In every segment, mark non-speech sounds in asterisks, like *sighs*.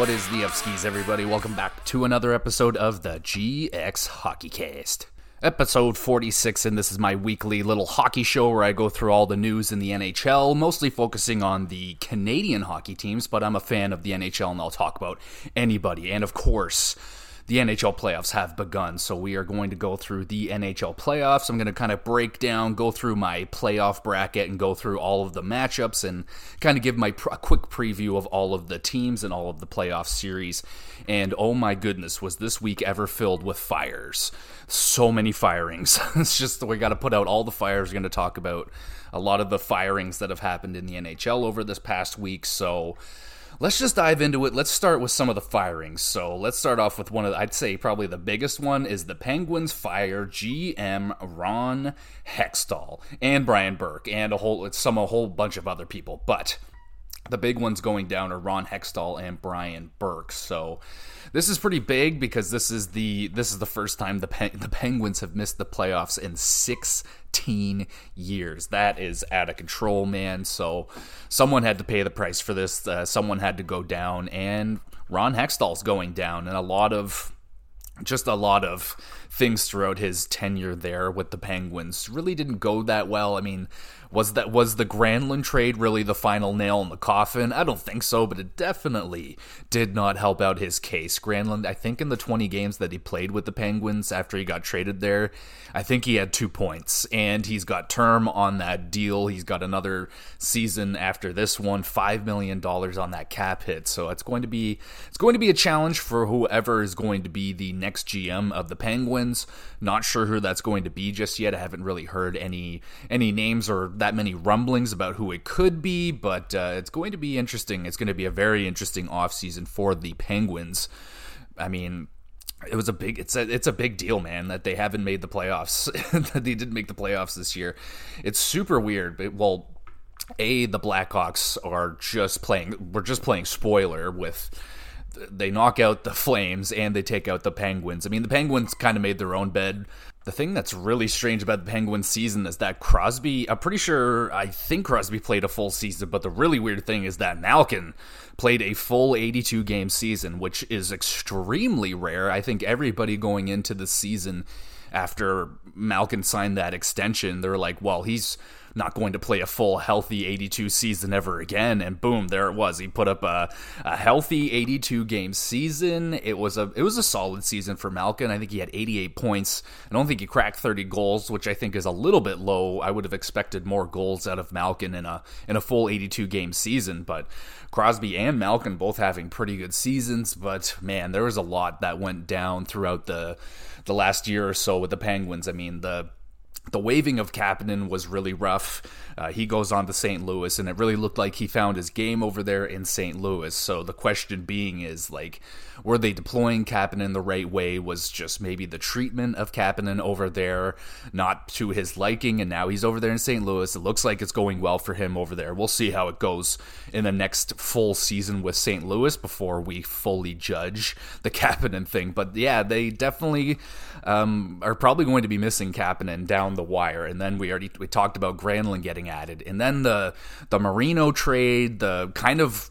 What is the upskis, everybody? Welcome back to another episode of the GX Hockeycast. Episode 46, and this is my weekly little hockey show where I go through all the news in the NHL, mostly focusing on the Canadian hockey teams, but I'm a fan of the NHL and I'll talk about anybody. And of course, the NHL playoffs have begun. So we are going to go through the NHL playoffs. I'm going to kind of break down, go through my playoff bracket, and go through all of the matchups and kind of give my pr- quick preview of all of the teams and all of the playoff series. And oh my goodness, was this week ever filled with fires? So many firings. *laughs* it's just we got to put out all the fires. We're going to talk about a lot of the firings that have happened in the NHL over this past week. So let's just dive into it. Let's start with some of the firings. So let's start off with one of, the, I'd say probably the biggest one is the Penguins fire GM Ron Hextall and Brian Burke and a whole, some a whole bunch of other people. But the big ones going down are Ron Hextall and Brian Burke. So this is pretty big because this is the this is the first time the the Penguins have missed the playoffs in 16 years. That is out of control, man. So someone had to pay the price for this. Uh, someone had to go down, and Ron Hextall's going down, and a lot of just a lot of things throughout his tenure there with the Penguins really didn't go that well. I mean, was that was the Granlund trade really the final nail in the coffin? I don't think so, but it definitely did not help out his case. Granlund, I think in the 20 games that he played with the Penguins after he got traded there, I think he had 2 points and he's got term on that deal. He's got another season after this one, 5 million dollars on that cap hit. So it's going to be it's going to be a challenge for whoever is going to be the next GM of the Penguins. Not sure who that's going to be just yet. I haven't really heard any any names or that many rumblings about who it could be, but uh, it's going to be interesting. It's going to be a very interesting offseason for the Penguins. I mean, it was a big it's a it's a big deal man that they haven't made the playoffs *laughs* that they didn't make the playoffs this year it's super weird but well a the blackhawks are just playing we're just playing spoiler with they knock out the flames and they take out the penguins i mean the penguins kind of made their own bed the thing that's really strange about the Penguins season is that Crosby, I'm pretty sure, I think Crosby played a full season, but the really weird thing is that Malkin played a full 82 game season, which is extremely rare. I think everybody going into the season after Malkin signed that extension, they're like, well, he's not going to play a full healthy 82 season ever again. And boom there it was. He put up a, a healthy 82 game season. It was a it was a solid season for Malkin. I think he had 88 points. I don't think he cracked 30 goals which I think is a little bit low. I would have expected more goals out of Malkin in a in a full 82 game season. But Crosby and Malkin both having pretty good seasons. But man there was a lot that went down throughout the the last year or so with the Penguins. I mean the the waiving of Kapanen was really rough. Uh, he goes on to St. Louis, and it really looked like he found his game over there in St. Louis. So the question being is like, were they deploying Kapanen the right way? Was just maybe the treatment of Kapanen over there not to his liking, and now he's over there in St. Louis. It looks like it's going well for him over there. We'll see how it goes in the next full season with St. Louis before we fully judge the *laughs* Kapanen thing. But yeah, they definitely um, are probably going to be missing Kapanen down the wire. And then we already we talked about Granlund getting added, and then the the Marino trade, the kind of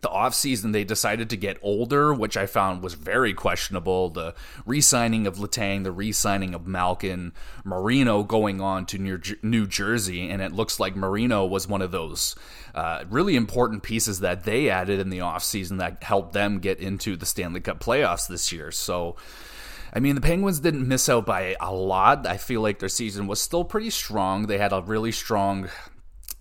the offseason they decided to get older, which I found was very questionable. The re signing of Letang, the re signing of Malkin, Marino going on to New Jersey, and it looks like Marino was one of those uh, really important pieces that they added in the offseason that helped them get into the Stanley Cup playoffs this year. So, I mean, the Penguins didn't miss out by a lot. I feel like their season was still pretty strong. They had a really strong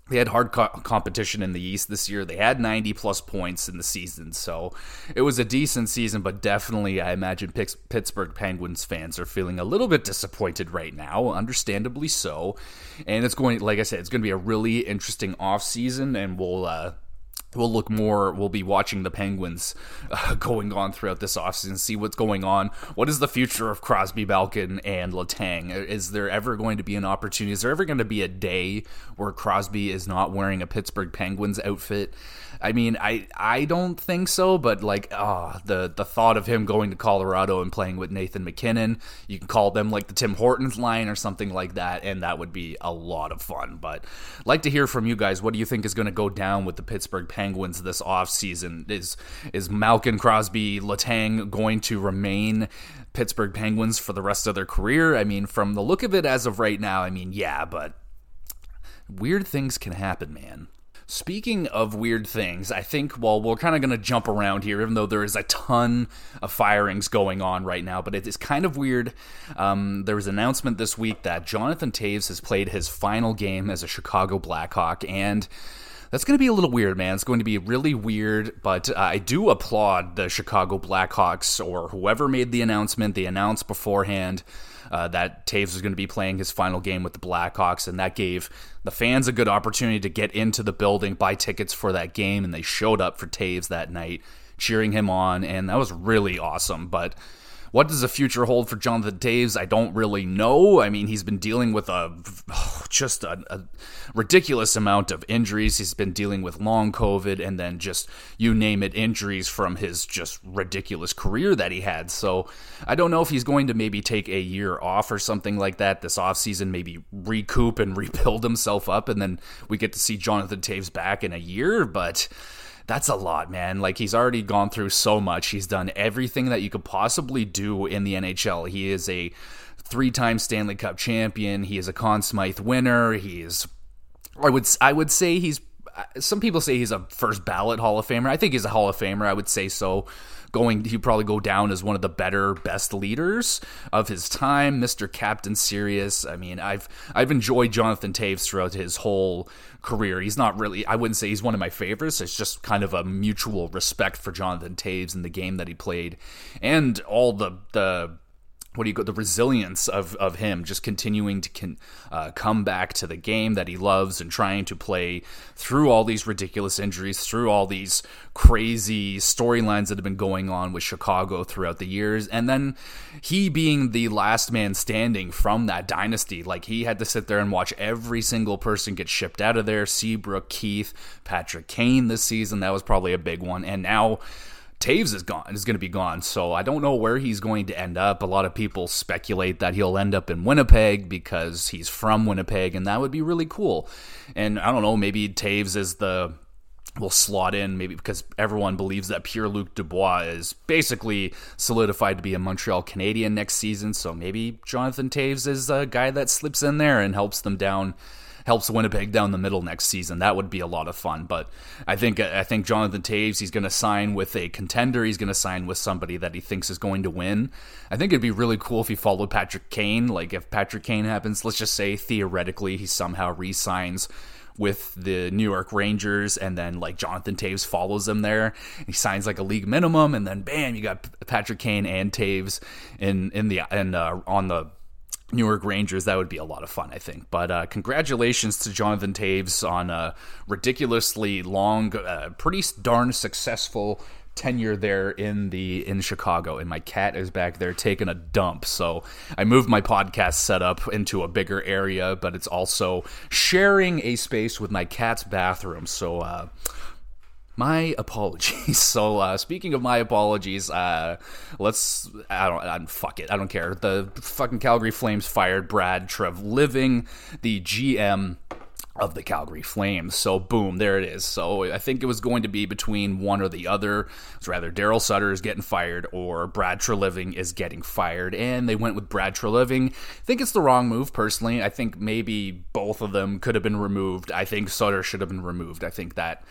they had hard co- competition in the East this year. They had 90 plus points in the season, so it was a decent season. But definitely, I imagine Pittsburgh Penguins fans are feeling a little bit disappointed right now, understandably so. And it's going, like I said, it's going to be a really interesting off season, and we'll uh, we'll look more we'll be watching the penguins uh, *laughs* going on throughout this offseason see what's going on. What is the future of crosby Malkin and Letang is there ever going to be an opportunity is there ever going to be a day where crosby is not wearing a pittsburgh penguins outfit I mean, I I don't think so, but like, ah, oh, the the thought of him going to Colorado and playing with Nathan MacKinnon, you can call them like the Tim Hortons line or something like that, and that would be a lot of fun. But like to hear from you guys. What do you think is going to go down with the Pittsburgh Penguins this offseason. Is is Malkin Crosby Letang going to remain Pittsburgh Penguins for the rest of their career? I mean, from the look of it as of right now, I mean, yeah, but weird things can happen, man. Speaking of weird things, I think, well, we're kind of going to jump around here, even though there is a ton of firings going on right now, but it is kind of weird. Um, there was an announcement this week that Jonathan Toews has played his final game as a Chicago Blackhawk, and that's going to be a little weird, man. It's going to be really weird, but uh, I do applaud the Chicago Blackhawks or whoever made the announcement. They announced beforehand uh, that Toews was going to be playing his final game with the Blackhawks, and that gave the fans a good opportunity to get into the building, buy tickets for that game, and they showed up for Toews that night, cheering him on, and that was really awesome. But what does the future hold for Jonathan Toews? I don't really know. I mean, he's been dealing with a oh, just a, a, ridiculous amount of injuries. He's been dealing with long COVID and then just you name it injuries from his just ridiculous career that he had. So I don't know if he's going to maybe take a year off or something like that this offseason, maybe recoup and *laughs* rebuild himself up, and then we get to see Jonathan Toews back in a year. But that's a lot, man. Like he's already gone through so much. He's done everything that you could possibly do in the NHL. He is a three-time Stanley Cup champion. He is a Conn Smythe winner. He is I would I would say he's some people say he's a first ballot Hall of Famer. I think he's a Hall of Famer. I would say so. Going he'd probably go down as one of the better best leaders of his time. Mr captain serious. I mean i've i've enjoyed jonathan Toews throughout his whole career. He's not really i wouldn't say he's one of my favorites. It's just kind of a mutual respect for jonathan Toews and the game that he played and all the the what do you got the resilience of of him just continuing to uh, come back to the game that he loves and trying to play through all these ridiculous injuries through all these crazy storylines that have been going on with Chicago throughout the years. And then he being the last man standing from that dynasty like he had to sit there and watch every single person get shipped out of there. Seabrook Keith Patrick Kane this season that was probably a big one. And now Toews is gone, is going to be gone. So I don't know where he's going to end up. A lot of people speculate that he'll end up in Winnipeg because he's from Winnipeg, and that would be really cool. And I don't know, maybe Toews is the will slot in maybe because everyone believes that Pierre Luc Dubois is basically solidified to be a Montreal Canadian next season. So maybe Jonathan Toews is a guy that slips in there and helps them down helps Winnipeg down the middle next season. That would be a lot of fun. But I think I think Jonathan Toews he's going to sign with a contender. He's going to sign with somebody that he thinks is going to win. I think it'd be really cool if he followed Patrick Kane. Like if Patrick Kane happens, let's just say theoretically he somehow re-signs with the New York Rangers, and then like Jonathan Toews follows him there. He signs like a league minimum, and then bam, you got Patrick Kane and Toews in in the and uh, on the New York Rangers, that would be a lot of fun, I think. But uh, congratulations to Jonathan Toews on a ridiculously long, uh, pretty darn successful tenure there in the in Chicago. And my cat is back there taking a dump. So I moved my podcast setup into a bigger area but it's also sharing a space with my cat's bathroom. So uh my apologies. *laughs* So, uh, speaking of my apologies, uh, let's. I don't. I, fuck it. I don't care. The fucking Calgary Flames fired Brad Treliving, the GM of the Calgary Flames. So boom, there it is. So I think it was going to be between one or the other. It's rather Daryl Sutter is getting fired or Brad Treliving is getting fired, and they went with Brad Treliving. I think it's the wrong move personally. I think maybe both of them could have been removed. I think Sutter should have been removed. I think that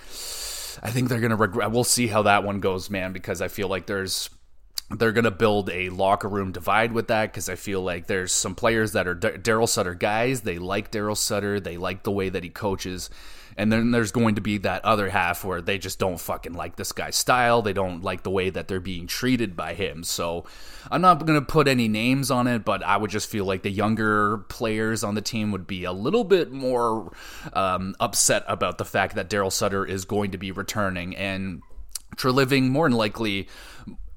I think they're gonna regret. We'll see how that one goes, man, because I feel like there's they're going to build a locker room divide with that because I feel like there's some players that are Daryl Sutter guys. They like Daryl Sutter. They like the way that he coaches. And then there's going to be that other half where they just don't fucking like this guy's style. They don't like the way that they're being treated by him. So I'm not going to put any names on it, but I would just feel like the younger players on the team would be a little bit more um, upset about the fact that Daryl Sutter is going to be returning. And Treliving more than likely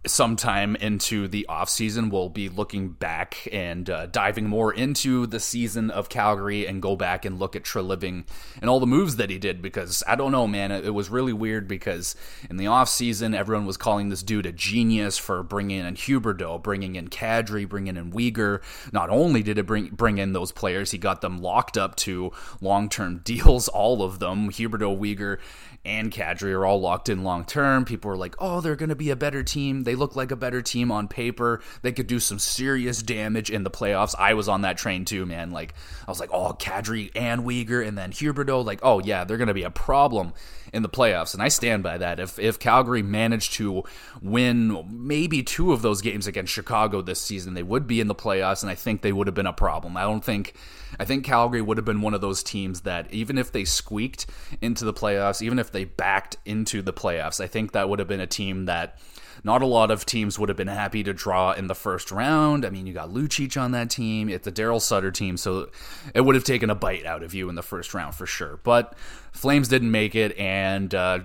sometime into the offseason we'll be looking back and uh, diving more into the season of Calgary and go back and look at Treliving and all the moves that he did because I don't know man it, it was really weird because in the offseason everyone was calling this dude a genius for bringing in Huberdeau bringing in Kadri bringing in Weegar not only did it bring bring in those players he got them locked up to long-term *laughs* deals all of them Huberdeau Weegar and Kadri are all locked in long term. People are like, oh, they're going to be a better team. They look like a better team on paper. They could do some serious damage in the playoffs. I was on that train too, man. Like, I was like, oh, Kadri and Weegar and then Huberdeau. Like, oh, yeah, they're to be a problem in the playoffs. And I stand by that. If, if Calgary managed to win maybe two of those games against Chicago this season, they would be in the playoffs, and I think they would have been a problem. I don't think I think Calgary would have been one of those teams that even if they squeaked into the playoffs, even if they backed into the playoffs, I think that would have been a team that not a lot of teams would have been happy to draw in the first round. I mean, you got Lucic on that team. It's a Daryl Sutter team, so it would have taken a bite out of you in the first round for sure. But Flames didn't make it, and uh,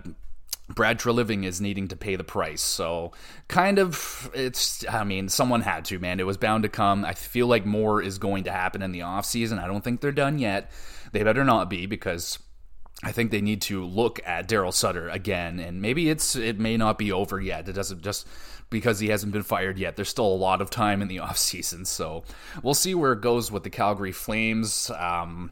Brad Treliving is needing to pay the price. So, kind of, it's, I mean, someone had to, man. It was bound to come. I feel like more is going to happen in the offseason. I don't think they're done yet. They better not be because I think they need to look at Daryl Sutter again. And maybe it's, it may not be over yet. It doesn't just because he hasn't been fired yet. There's still a lot of time in the *laughs* offseason. So, we'll see where it goes with the Calgary Flames. Um,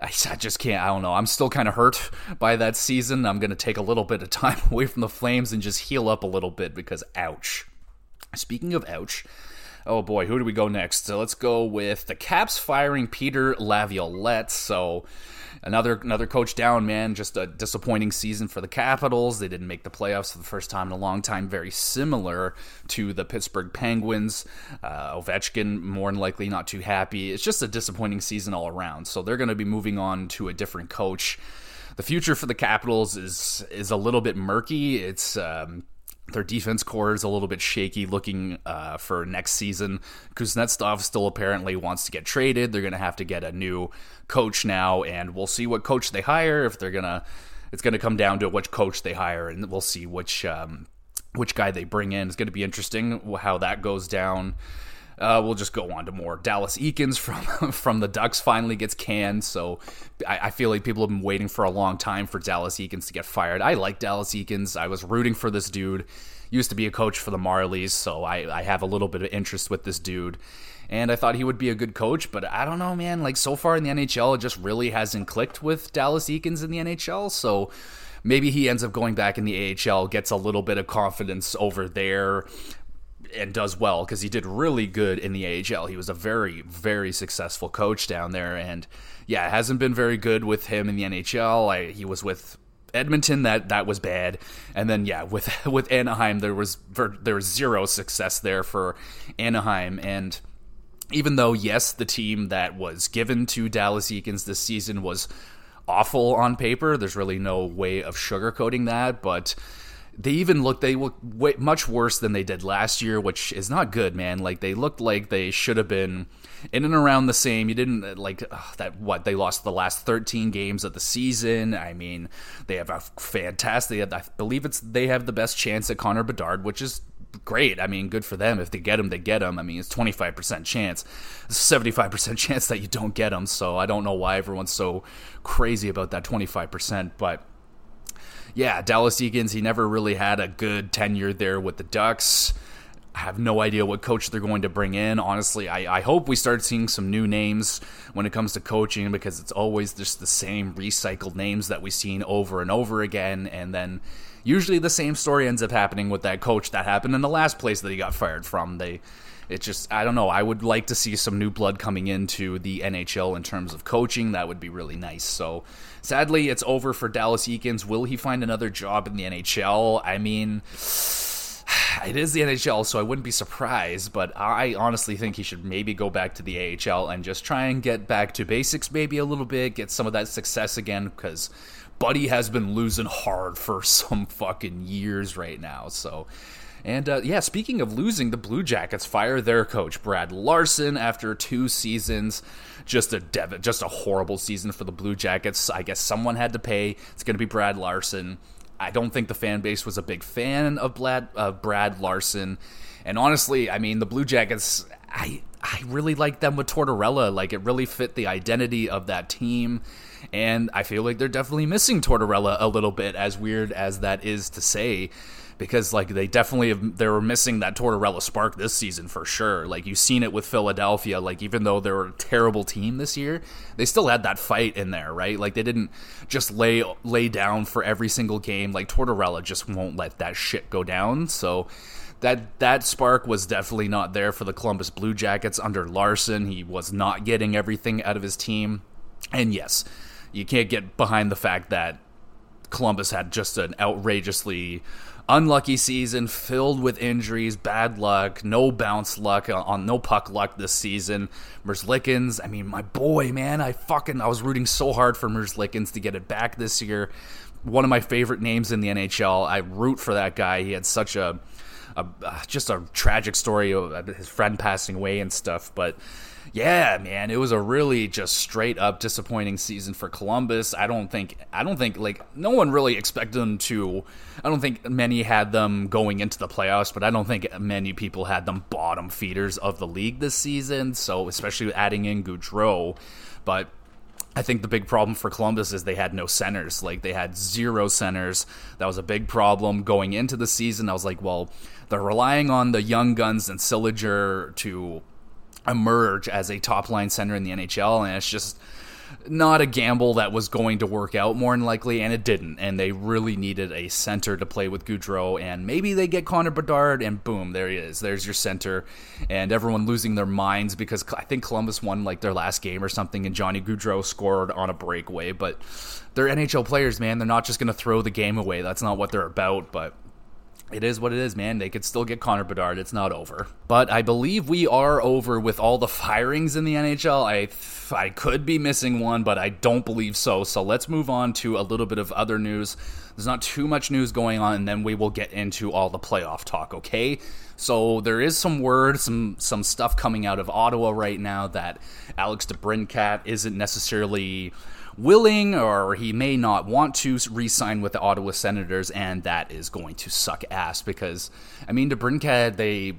I, just can't. I don't know. I'm still kind of hurt by that season. I'm going to take a little bit of *laughs* time away from the Flames and just heal up a little bit because, ouch. Speaking of ouch, oh boy, who do we go next? So let's go with the Caps firing Peter Laviolette. So another another coach down, man. Just a disappointing season for the Capitals. They didn't make the playoffs for the first time in a long time. Very similar to the Pittsburgh Penguins. Uh, Ovechkin more than likely not too happy. It's just a disappointing season all around. So they're going to be moving on to a different coach. The future for the Capitals is is a little bit murky. It's um, their defense core is a little bit shaky looking uh, for next season. Kuznetsov still apparently wants to get traded. They're going to have to get a new coach now, and we'll see what coach they hire. If they're gonna, it's going to come down to which coach they hire, and we'll see which um, which guy they bring in. It's going to be interesting how that goes down. Uh, we'll just go on to more. Dallas Eakins from *laughs* from the Ducks finally gets canned, so I, I, feel like people have been waiting for a long time for Dallas Eakins to get fired. I like Dallas Eakins. I was rooting for this dude. Used to be a coach for the Marlies, so I, I have a little bit of interest with this dude. And I thought he would be a good coach, but I don't know, man. Like so far in the NHL, it just really hasn't clicked with Dallas Eakins in the NHL. So maybe he ends up going back in the AHL, gets a little bit of confidence over there and does well because he did really good in the AHL. He was a very, very successful coach down there, and yeah, it hasn't been very good with him in the NHL. I, he was with Edmonton that that was bad, and then yeah, with *laughs* with Anaheim there was there was zero success there for Anaheim, and even though yes, the team that was given to Dallas Eakins this season was awful on paper. There's really no way of sugarcoating that, but they even look they look way, much worse than they did last year, which is not good, man. Like they looked like they should have been in and around the same. You didn't like ugh, that. What they lost the last 13 games of the season. I mean, they have a fantastic. I believe it's they have the best chance at Connor Bedard, which is great. I mean, good for them. If they get him, they get him. I mean, it's 25% chance. 75% *laughs* chance that you don't get him. So I don't know why everyone's so crazy about that 25%. But yeah, Dallas Eakins, he never really had a good tenure there with the Ducks. I have no idea what coach they're going to bring in. Honestly, I, I hope we start seeing some new names when it comes to coaching because it's always just the same recycled names that we've seen over and over again. And then usually the same story ends up happening with that coach that happened in the last place that he got fired from. They it just I don't know. I would like to see some new blood coming into the NHL in terms of coaching. That would be really nice. So sadly, it's over for Dallas Eakins. Will he find another job in the NHL? I mean. *sighs* It is the NHL, so I wouldn't be surprised, but I honestly think he should maybe go back to the AHL and just try and get back to basics maybe a little bit, get some of that success again, because Buddy has been losing hard for *laughs* some fucking years right now. So and uh, yeah, speaking of losing, the Blue Jackets fire their coach Brad Larsen after two seasons. Just a dev- just a horrible season for the Blue Jackets. I guess someone had to pay. It's going to be Brad Larsen. I don't think the fan base was a big fan of Brad, uh, Brad Larsen. And honestly, I mean, the Blue Jackets, I I really like them with Tortorella. Like it really fit the identity of that team. And I feel like they're definitely missing Tortorella a little bit, as weird as that is to say because like they definitely have, they were missing that Tortorella spark this season for sure. Like you've seen it with Philadelphia. Like even though they were a terrible team this year, they still had that fight in there, right? Like they didn't just lay lay down for every single game. Like Tortorella just won't let that shit go down. So that that spark was definitely not there for the Columbus Blue Jackets under Larsen. He was not getting everything out of his team. And yes, you can't get behind the fact that Columbus had just an outrageously unlucky season filled with injuries, bad luck, no bounce luck uh, on no puck luck this season. Merzlikins, I mean, my boy, man, I fucking I was rooting so hard for Merzlikins to get it back this year. One of my favorite names in the NHL. I root for that guy. He had such a, a uh, just a tragic story of his friend passing away and stuff, but yeah, man, it was a really just straight up disappointing season for Columbus. I don't think I don't think like no one really expected them to I don't think many had them going into the playoffs, but I don't think many people had them bottom feeders of the league this season, so especially adding in Gaudreau, but I think the big problem for Columbus is they had no centers. Like they had zero centers. That was a big problem going into the season. I was like, well, they're relying on the young guns and Sillinger to emerge as a top line center in the NHL, and it's just not a gamble that was going to work out more than likely, and it didn't. And they really needed a center to play with Gaudreau, and maybe they get Connor Bedard, and boom, there he is. There's your center, and everyone losing their minds because I think Columbus won like their last game or something, and Johnny Gaudreau scored on a breakaway. But they're NHL players, man. They're not just going to throw the game away. That's not what they're about. But it is what it is, man. They could still get Connor Bedard. It's not over. But I believe we are over with all the firings in the NHL. I I could be missing one, but I don't believe so. So let's move on to a little bit of other news. There's not too much news going on, and then we will get into all the playoff talk, okay? So there is some word, some some stuff coming out of Ottawa right now that Alex DeBrincat isn't necessarily willing or he may not want to re-sign with the Ottawa Senators, and that is going to suck ass because I mean, DeBrincat they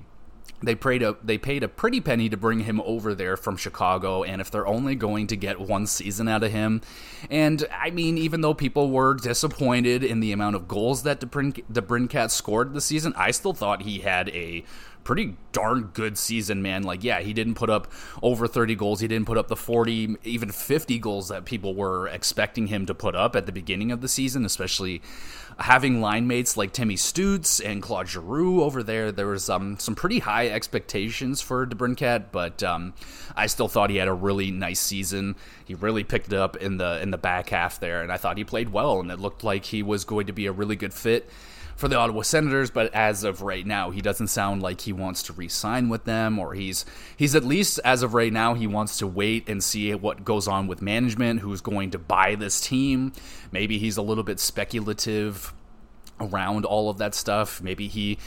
they paid a they paid a pretty penny to bring him over there from Chicago, and if they're only going to get one season out of him, and I mean, even though people were disappointed in the amount of goals that DeBrin, DeBrincat scored this season, I still thought he had a pretty darn good season, man. Like, yeah, he didn't put up over 30 goals. He didn't put up the 40, even 50 goals that people were expecting him to put up at the beginning of the season, especially having line mates like Timmy Stutz and Claude Giroux over there. There was um, some pretty high expectations for DeBrincat, but um, I still thought he had a really nice season. He really picked it up in the in the back half there, and I thought he played well, and it looked like he was going to be a really good fit for the Ottawa Senators, but as of right now, he doesn't sound like he wants to re-sign with them, or he's he's at least as of right now he wants to wait and see what goes on with management, who's going to buy this team. Maybe he's a little bit speculative around all of that stuff. Maybe he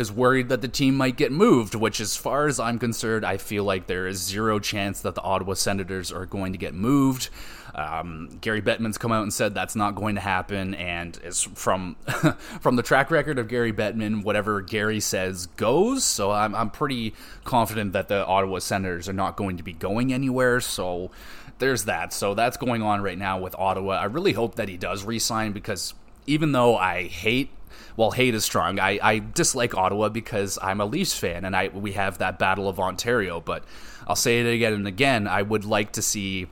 is worried that the team might get moved, which, as far as I'm concerned, I feel like there is zero chance that the Ottawa Senators are going to get moved. Um, Gary Bettman's come out and said that's not going to happen, and is from *laughs* from the track record of Gary Bettman, whatever Gary says goes. So I'm I'm pretty confident that the Ottawa Senators are not going to be going anywhere. So there's that. So that's going on right now with Ottawa. I really hope that he does resign because even though I hate well, hate is strong. I, I dislike Ottawa because I'm a Leafs fan, and I we have that Battle of Ontario. But I'll say it again and again. I would like to see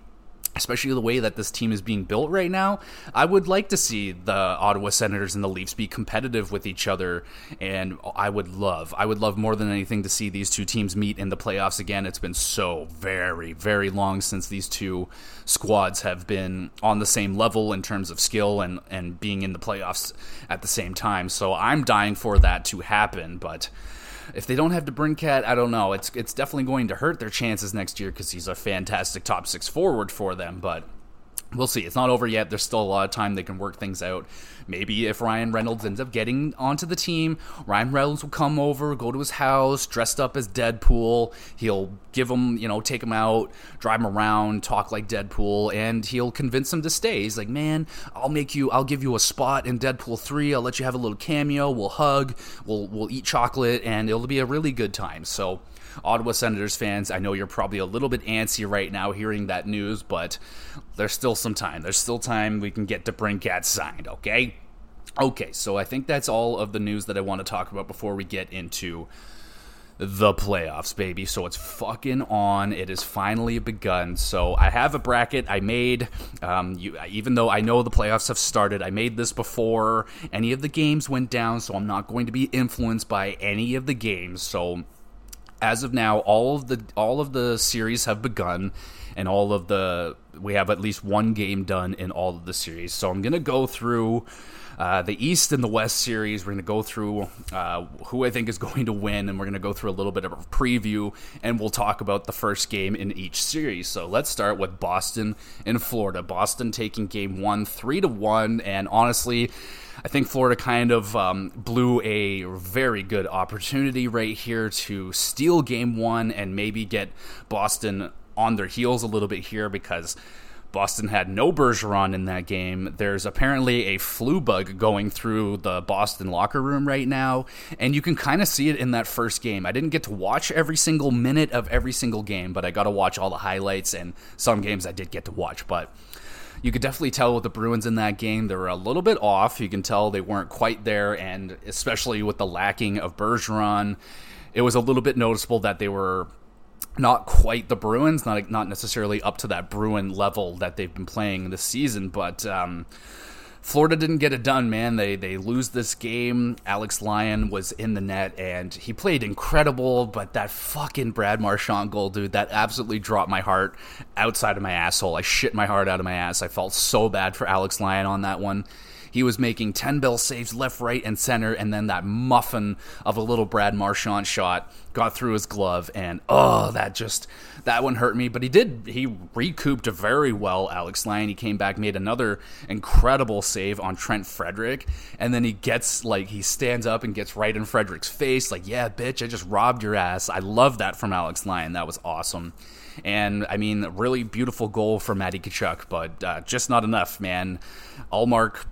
especially the way that this team is being built right now, I would like to see the Ottawa Senators and the Leafs be competitive with each other. And I would love, I would love more than anything to see these two teams meet in the playoffs again. It's been so very, very long since these two squads have been on the same level in terms of skill and, and being in the playoffs at the same time. So I'm dying for that to happen. But if they don't have DeBrincat, I don't know. It's it's definitely going to hurt their chances next year because he's a fantastic top six forward for them. But we'll see. It's not over yet. There's still a lot of time they can work things out. Maybe if Ryan Reynolds ends up getting onto the team, Ryan Reynolds will come over, go to his house, dressed up as Deadpool. He'll give him, you know, take him out, drive him around, talk like Deadpool, and he'll convince him to stay. He's like, man, I'll make you, I'll give you a spot in Deadpool 3. I'll let you have a little cameo. We'll hug, we'll, we'll eat chocolate, and it'll be a really good time. So, Ottawa Senators fans, I know you're probably a little bit antsy right now hearing that news, but there's still some time. There's still time we can get DeBrincat signed, okay? Okay, so I think that's all of the news that I want to talk about before we get into the playoffs, baby. So it's fucking on. It has finally begun. So I have a bracket I made. Um, you, even though I know the playoffs have started, I made this before any of the games went down. So I'm not going to be influenced by any of the games. So as of now, all of the all of the series have begun, and all of the we have at least one game done in all of the series. So I'm gonna go through. Uh, the East and the West series. We're going to go through uh, who I think is going to win, and we're going to go through a little bit of a preview, and we'll talk about the first game in each series. So let's start with Boston and Florida. Boston taking game one, three to one, and honestly, I think Florida kind of um, blew a very good opportunity right here to steal game one and maybe get Boston on their heels a little bit here because Boston had no Bergeron in that game. There's apparently a flu bug going through the Boston locker room right now, and you can kind of see it in that first game. I didn't get to watch every single minute of every single game, but I got to watch all the highlights and some games I did get to watch. But you could definitely tell with the Bruins in that game, they were a little bit off. You can tell they weren't quite there, and especially with the lacking of Bergeron, it was a little bit noticeable that they were not quite the Bruins, not not necessarily up to that Bruin level that they've been playing this season, but. Um, Florida didn't get it done, man. They they lose this game. Alex Lyon was in the net and he played incredible, but that fucking Brad Marchand goal, dude, that absolutely dropped my heart outside of my asshole. I shit my heart out of my ass. I felt so bad for Alex Lyon on that one. He was making 10 bell saves left, right, and center, and then that muffin of a little Brad Marchand shot got through his glove, and oh, that just that one hurt me. But he did he recouped very well. Alex Lyon he came back, made another incredible save on Trent Frederic, and then he gets like he stands up and gets right in Frederic's face, like yeah, bitch, I just robbed your ass. I love that from Alex Lyon. That was awesome. And I mean, really beautiful goal for Matty Tkachuk, but uh, just not enough, man. Ullmark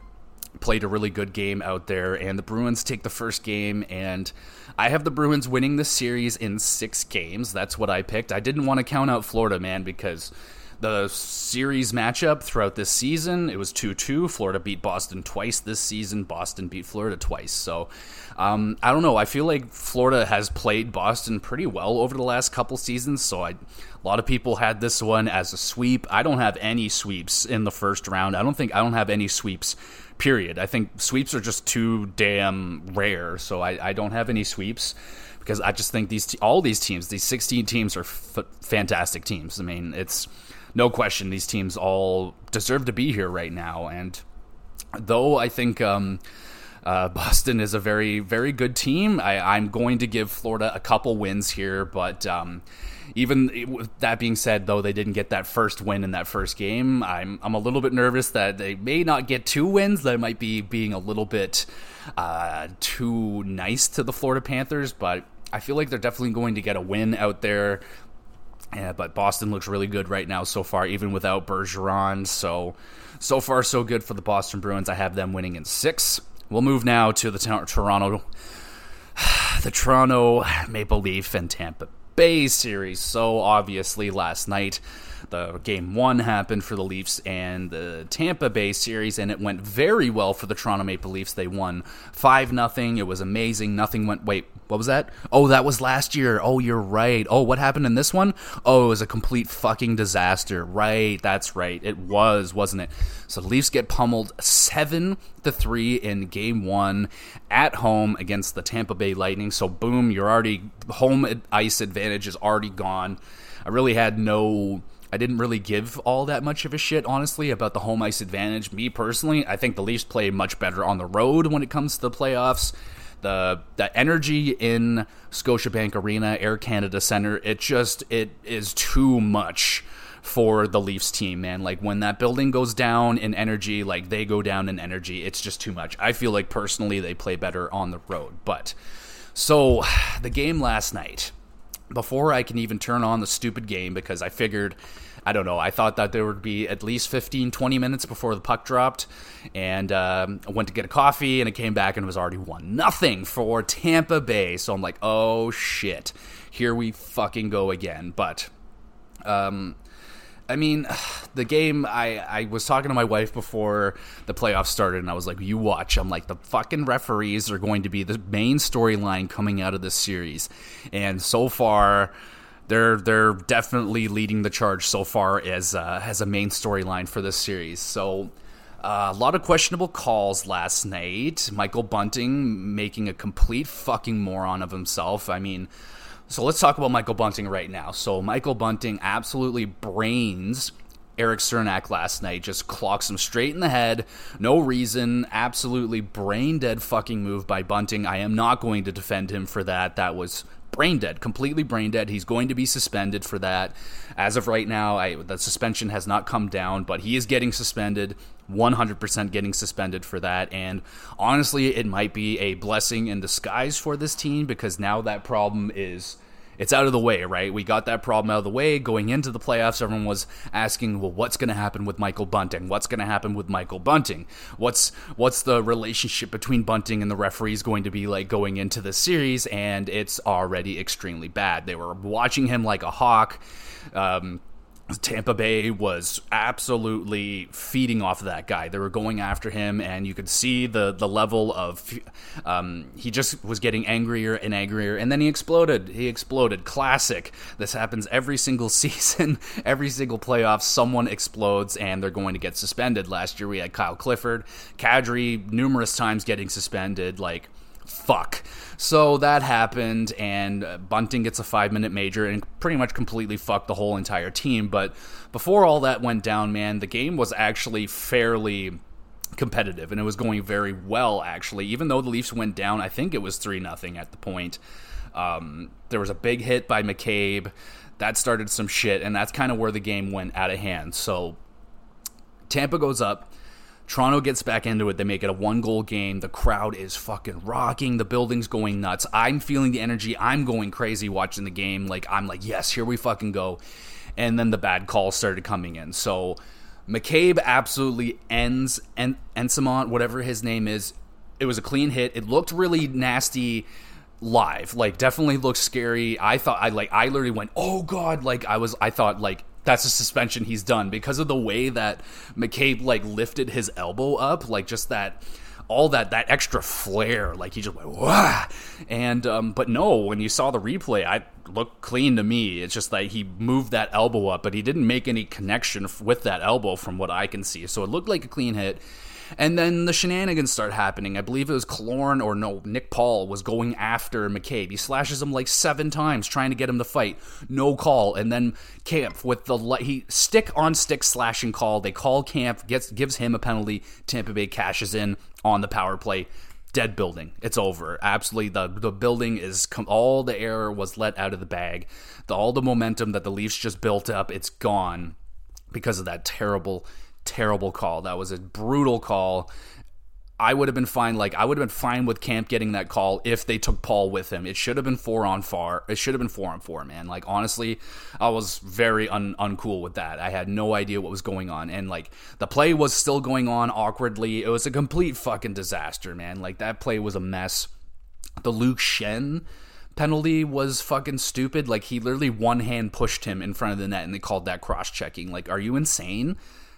played a really good game out there, and the Bruins take the first game, and I have the Bruins winning the series in six games. That's what I picked. I didn't want to count out Florida, man, because the series matchup throughout this season. It was 2-2 florida beat boston twice this season. Boston beat florida twice. So um, i don't know. I feel like florida has played boston pretty well over the last couple seasons. So I, a lot of people had this one as a sweep. I don't have any sweeps in the first round. I don't think i don't have any sweeps period. I think sweeps are just too damn rare, so I, I don't have any sweeps because I just think these all these teams, these 16 teams, are f- fantastic teams. I mean, it's no question these teams all deserve to be here right now, and though I think. Um, uh, Boston is a very, very good team. I, am going to give Florida a couple wins here, but um, even with that being said, though they didn't get that first win in that first game, I'm I'm a little bit nervous that they may not get two wins. That might be being a little bit uh, too nice to the Florida Panthers, but I feel like they're definitely going to get a win out there. Yeah, but Boston looks really good right now so far, even without Bergeron. So, so far so good for the Boston Bruins. I have them winning in six. We'll move now to the Toronto, *sighs* the Toronto Maple Leaf and Tampa Bay series. So obviously, last night the game one happened for the Leafs and the Tampa Bay series, and it went very well for the Toronto Maple Leafs. They won five nothing. It was amazing. Nothing went. Wait, what was that? Oh, that was last year. Oh, you're right. Oh, what happened in this one? Oh, it was a complete fucking disaster. Right, that's right. It was, wasn't it? So the Leafs get pummeled seven to three in game one at home against the Tampa Bay Lightning. So boom, you're already home ice advantage is already gone. I really had no I didn't really give all that much of a shit, honestly, about the home ice advantage. Me personally, I think the Leafs play much better on the road when it comes to the playoffs. The the energy in Scotiabank Arena, Air Canada Center, it just it is too much for the Leafs team, man. Like when that building goes down in energy, like they go down in energy, it's just too much. I feel like personally they play better on the road. But so *sighs* the game last night, before I can even turn on the stupid game because I figured I don't know. I thought that there would be at least 15, 20 minutes before the puck dropped. And um, I went to get a coffee and it came back and it was already 1 nothing for Tampa Bay. So I'm like, oh shit. Here we fucking go again. But. Um, I mean, *sighs* the game. I I was talking to my wife before the playoffs started, and I was like, "You watch." I'm like, the fucking referees are going to be the main storyline coming out of this series, and so far, they're they're definitely leading the charge so far as uh, as a main storyline for this series. So. Uh, a lot of questionable calls last night. Michael Bunting making a complete fucking moron of himself. I mean, so let's talk about Michael Bunting right now. So Michael Bunting absolutely brains Erik Cernak last night. Just clocks him straight in the head. No reason. Absolutely brain dead fucking move by Bunting. I am not going to defend him for that. That was brain dead, completely brain dead. He's going to be suspended for that. As of right now, I, the suspension has not come down, but he is getting suspended. 100% getting suspended for that. And honestly, it might be a blessing in disguise for this team because now that problem is it's out of the way, right? We got that problem out of the way going into the playoffs. Everyone was asking, well, what's going to happen with Michael Bunting? What's going to happen with Michael Bunting? What's what's the relationship between Bunting and the referees going to be like going into the series? And it's already extremely bad. They were watching him like a hawk. Um, Tampa Bay was absolutely feeding off of that guy. They were going after him, and you could see the the level of um, he just was getting angrier and angrier, and then he exploded. He exploded. Classic. This happens every single *laughs* season, every single playoff. Someone explodes, and they're going to get suspended. Last year we had Kyle Clifford, Kadri numerous times getting suspended. Like fuck. So that happened, and Bunting gets a five minute major and pretty much completely fucked the whole entire team. But before all that went down, man, the game was actually fairly competitive and it was going very well actually even though the leafs went down i think it was 3 nothing at the point um, there was a big hit by mccabe that started some shit and that's kind of where the game went out of hand so tampa goes up Toronto gets back into it. They make it a one goal game. The crowd is fucking rocking. The building's going nuts. I'm feeling the energy. I'm going crazy watching the game. Like, I'm like, yes, here we fucking go. And then the bad calls started coming in. So McCabe absolutely ends and Eyssimont, whatever his name is. It was a clean hit. It looked really nasty live. Like, definitely looked scary. I thought, I like, I literally went, oh God. Like, I was, I thought, like, that's a suspension he's done because of the way that McCabe like lifted his elbow up, like just that all that that extra flair, like he just went Wah! and um, but no, when you saw the replay, I looked clean to me. It's just that he moved that elbow up, but he didn't make any connection with that elbow from what I can see. So it looked like a clean hit. And then the shenanigans start happening. I believe it was Killorn or no, Nick Paul was going after McCabe. He slashes him like seven times trying to get him to fight. No call. And then Camp with the he stick on stick slashing call. They call Camp, gets gives him a penalty. Tampa Bay cashes in on the power play dead building. It's over. Absolutely, the the building is all the air was let out of the bag. The, all the momentum that the Leafs just built up, it's gone because of that terrible terrible call. That was a brutal call. I would have been fine. Like I would have been fine with Camp getting that call if they took Paul with him. It should have been four on four. It should have been four on four, man. Like honestly, I was very un- uncool with that. I had no idea what was going on, and like the play was still going on awkwardly. It was a complete fucking disaster, man. Like that play was a mess. The Luke Schenn penalty was fucking stupid. Like he literally one hand pushed him in front of the net, and they called that cross checking. Like, are you insane?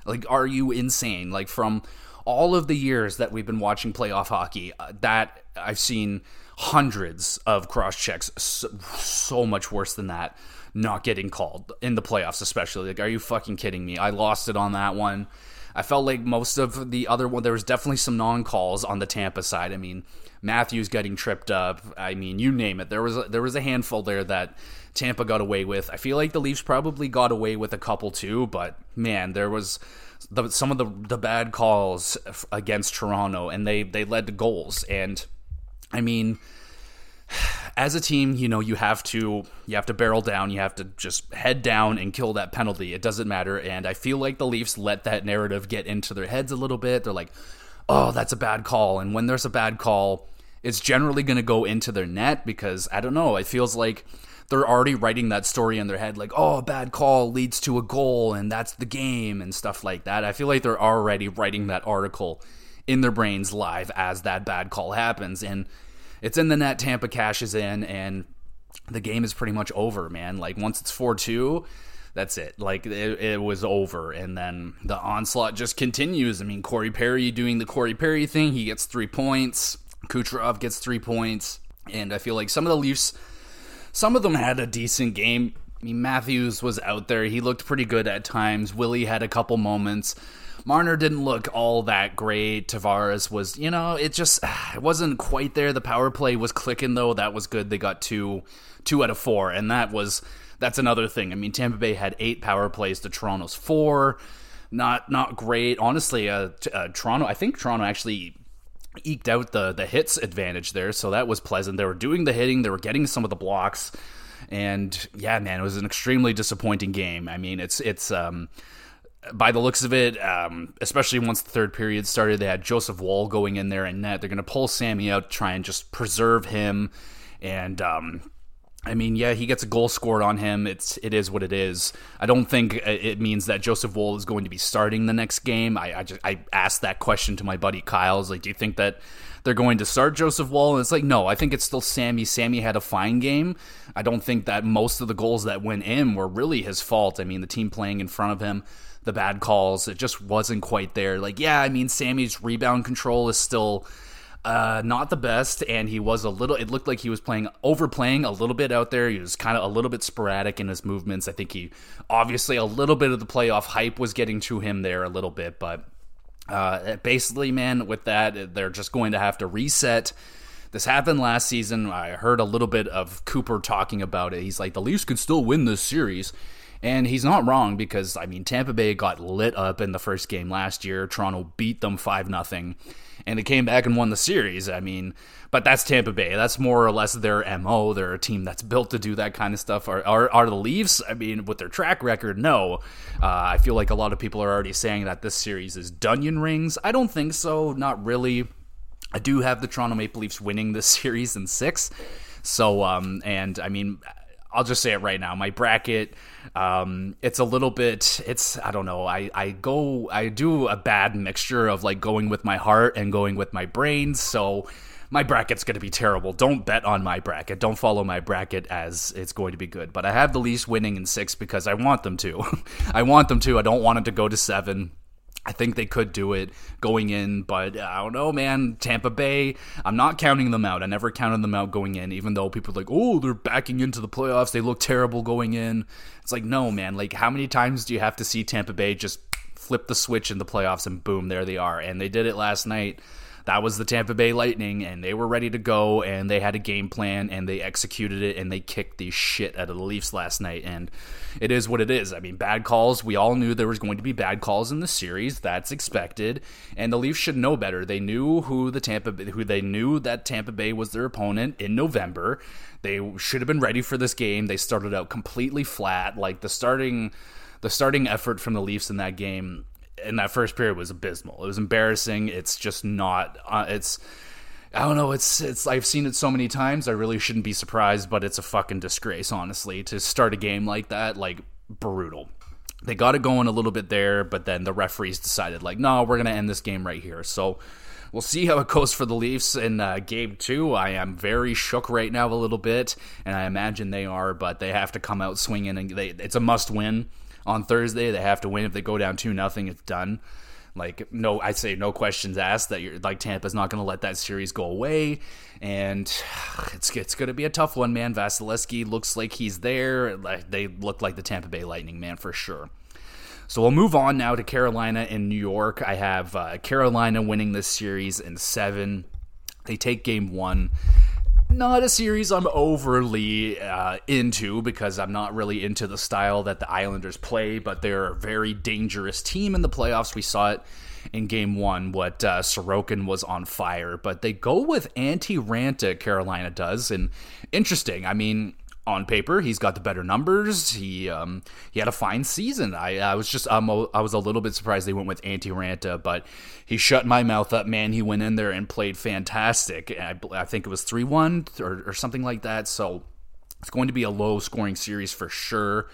Like, are you insane? Like, from all of the years that we've been watching playoff hockey, uh, that I've seen hundreds of cross checks, so, so, much worse than that, not getting called in the playoffs, especially. Like, are you fucking kidding me? I lost it on that one. I felt like most of the other one, there was definitely some non calls on the Tampa side. I mean, Matthews getting tripped up. I mean, you name it. There was a, there was a handful there that Tampa got away with. I feel like the Leafs probably got away with a couple too, but man, there was the, some of the the bad calls against Toronto, and they they led to goals. And I mean, as a team, you know, you have to you have to barrel down, you have to just head down and kill that penalty. It doesn't matter. And I feel like the Leafs let that narrative get into their heads a little bit. They're like, "Oh, that's a bad call." And when there's a bad call, it's generally going to go into their net because I don't know, it feels like they're already writing that story in their head like, "Oh, a bad call leads to a goal and that's the game" and stuff like that. I feel like they're already writing that article in their brains live as that bad call happens and it's in the net. Tampa cashes in, and the game is pretty much over, man. Like once it's four two, that's it. Like it, it, was over, and then the onslaught just continues. I mean, Corey Perry doing the Corey Perry thing. He gets three points. Kucherov gets three points, and I feel like some of the Leafs, some of them had a decent game. I mean, Matthews was out there. He looked pretty good at times. Willie had a couple moments. Marner didn't look all that great. Tavares was, you know, it just *sighs* it wasn't quite there. The power play was clicking though. That was good. They got two two out of four, and that was that's another thing. I mean, Tampa Bay had eight power plays to Toronto's four. Not not great, honestly. Uh, uh, Toronto, I think Toronto actually eked out the the hits advantage there, so that was pleasant. They were doing the hitting, they were getting some of the blocks, and yeah, man, it was an extremely disappointing game. I mean, it's it's um by the looks of it, um, especially once the third period started, they had Joseph Woll going in there and net. They're going to pull Sammy out try and just preserve him. And um, I mean, yeah, he gets a goal scored on him. It's it is what it is. I don't think uh, it means that Joseph Woll is going to be starting the next game. I I, just, I asked that question to my buddy Kyle. like, do you think that they're going to start Joseph Woll? And it's like, no, I think it's still Sammy. Sammy had a fine game. I don't think that most of the goals that went in were really his fault. I mean, the team playing in front of him the bad calls. It just wasn't quite there. Like, yeah, I mean, Sammy's rebound control is still uh, not the best, and he was a little. It looked like he was playing overplaying a little bit out there. He was kind of a little bit sporadic in his movements. I think he obviously a little bit of the playoff hype was getting to him there a little bit, but uh, basically, man, with that, they're just going to have to reset. This happened last season. I heard a little bit of Cooper talking about it. He's like, the Leafs could still win this series. And he's not wrong because I mean Tampa Bay got lit up in the first game last year. Toronto beat them 5 nothing, and they came back and won the series. I mean, but that's Tampa Bay. That's more or less their MO. They're a team that's built to do that kind of stuff. Are are, are the Leafs? I mean, with their track record, no. Uh, I feel like a lot of people are already saying that this series is Dunyan rings. I don't think so. Not really. I do have the Toronto Maple Leafs winning this *laughs* series in 6. So um and I mean I'll just say it right now. My bracket, um, it's a little bit. It's I don't know. I I go. I do a bad mixture of like going with my heart and going with my brains. So my bracket's going to be terrible. Don't bet on my bracket. Don't follow my bracket as it's going to be good. But I have the Leafs winning in six because I want them to. *laughs* I want them to. I don't want them to go to seven. I think they could do it going in, but I don't know, man. Tampa Bay, I'm not counting them out. I never counted them out going in, even though people are like, oh, they're backing into the playoffs. They look terrible going in. It's like, no, man. Like, how many times do you have to see Tampa Bay just flip the switch in the playoffs and boom, there they are? And they did it last night that was the Tampa Bay Lightning, and they were ready to go, and they had a game plan, and they executed it, and they kicked the shit out of the Leafs last night. And it is what it is. I mean, bad calls. We all knew there was going to be bad calls in the series. That's expected, and the Leafs should know better. They knew who the Tampa, who they knew that Tampa Bay was their opponent in November. They should have been ready for this game. They started out completely flat. Like the starting the starting effort from the Leafs in that game in that first period was abysmal. It was embarrassing. It's just not. Uh, it's. I don't know. It's it's. I've seen it so many times. I really shouldn't be surprised, but it's a fucking disgrace, honestly, to start a game like that. Like brutal. They got it going a little bit there, but then the referees decided, like, no, we're gonna end this game right here. So we'll see how it goes for the Leafs in uh, game two. I am very shook right now a little bit, and I imagine they are, but they have to come out swinging, and they, it's a must win on Thursday. They have to win. If they go down two nothing, it's done. Like no, I say no questions asked. That you're like Tampa's not going to let that series go away, and *sighs* it's it's going to be a tough one, man. Vasilevskiy looks like he's there. Like they look like the Tampa Bay Lightning, man, for sure. So we'll move on now to Carolina and New York. I have uh, Carolina winning this series in seven. They take game one not a series I'm overly uh, into because I'm not really into the style that the Islanders play, but they're a very dangerous team in the playoffs. We saw it in game one what uh, Sorokin was on fire. But they go with Antti Raanta, Carolina does. And interesting. I mean, on paper, he's got the better numbers. He um, he had a fine season. I, I was just um, I was a little bit surprised they went with Antti Raanta, but he shut my mouth up. Man, he went in there and played fantastic. I, I think it was three one or, or something like that. So it's going to be a low scoring series for sure.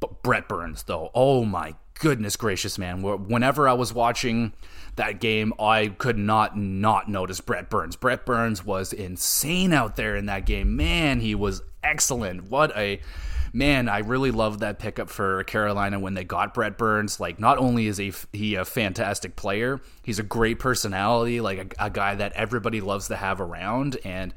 But Brent Burns, though, oh my goodness gracious, man! Whenever I was watching that game, I could not not notice Brent Burns. Brent Burns was insane out there in that game. Man, he was excellent. What a man! I really loved that pickup for Carolina when they got Brent Burns. Like, not only is he he a fantastic player, he's a great personality, like a, a guy that everybody loves to have around, and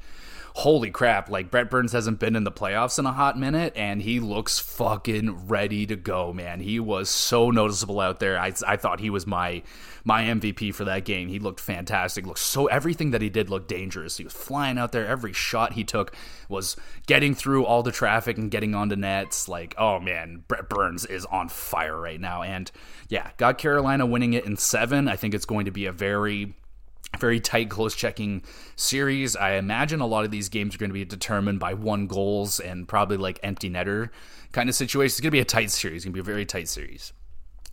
holy crap, like Brent Burns hasn't been in the playoffs in a hot minute and he looks fucking ready to go, man. He was so noticeable out there. I, I thought he was my my MVP for that game. He looked fantastic. Looked so everything that he did looked dangerous. He was flying out there. Every shot he took was getting through all the traffic and getting onto nets. Like, oh man, Brent Burns is on fire right now. And yeah, got Carolina winning it in seven. I think it's going to be a very very tight, close checking series. I imagine a lot of these games are going to be determined by one goals and probably like empty netter kind of situation. It's going to be a tight series. It's going to be a very tight series.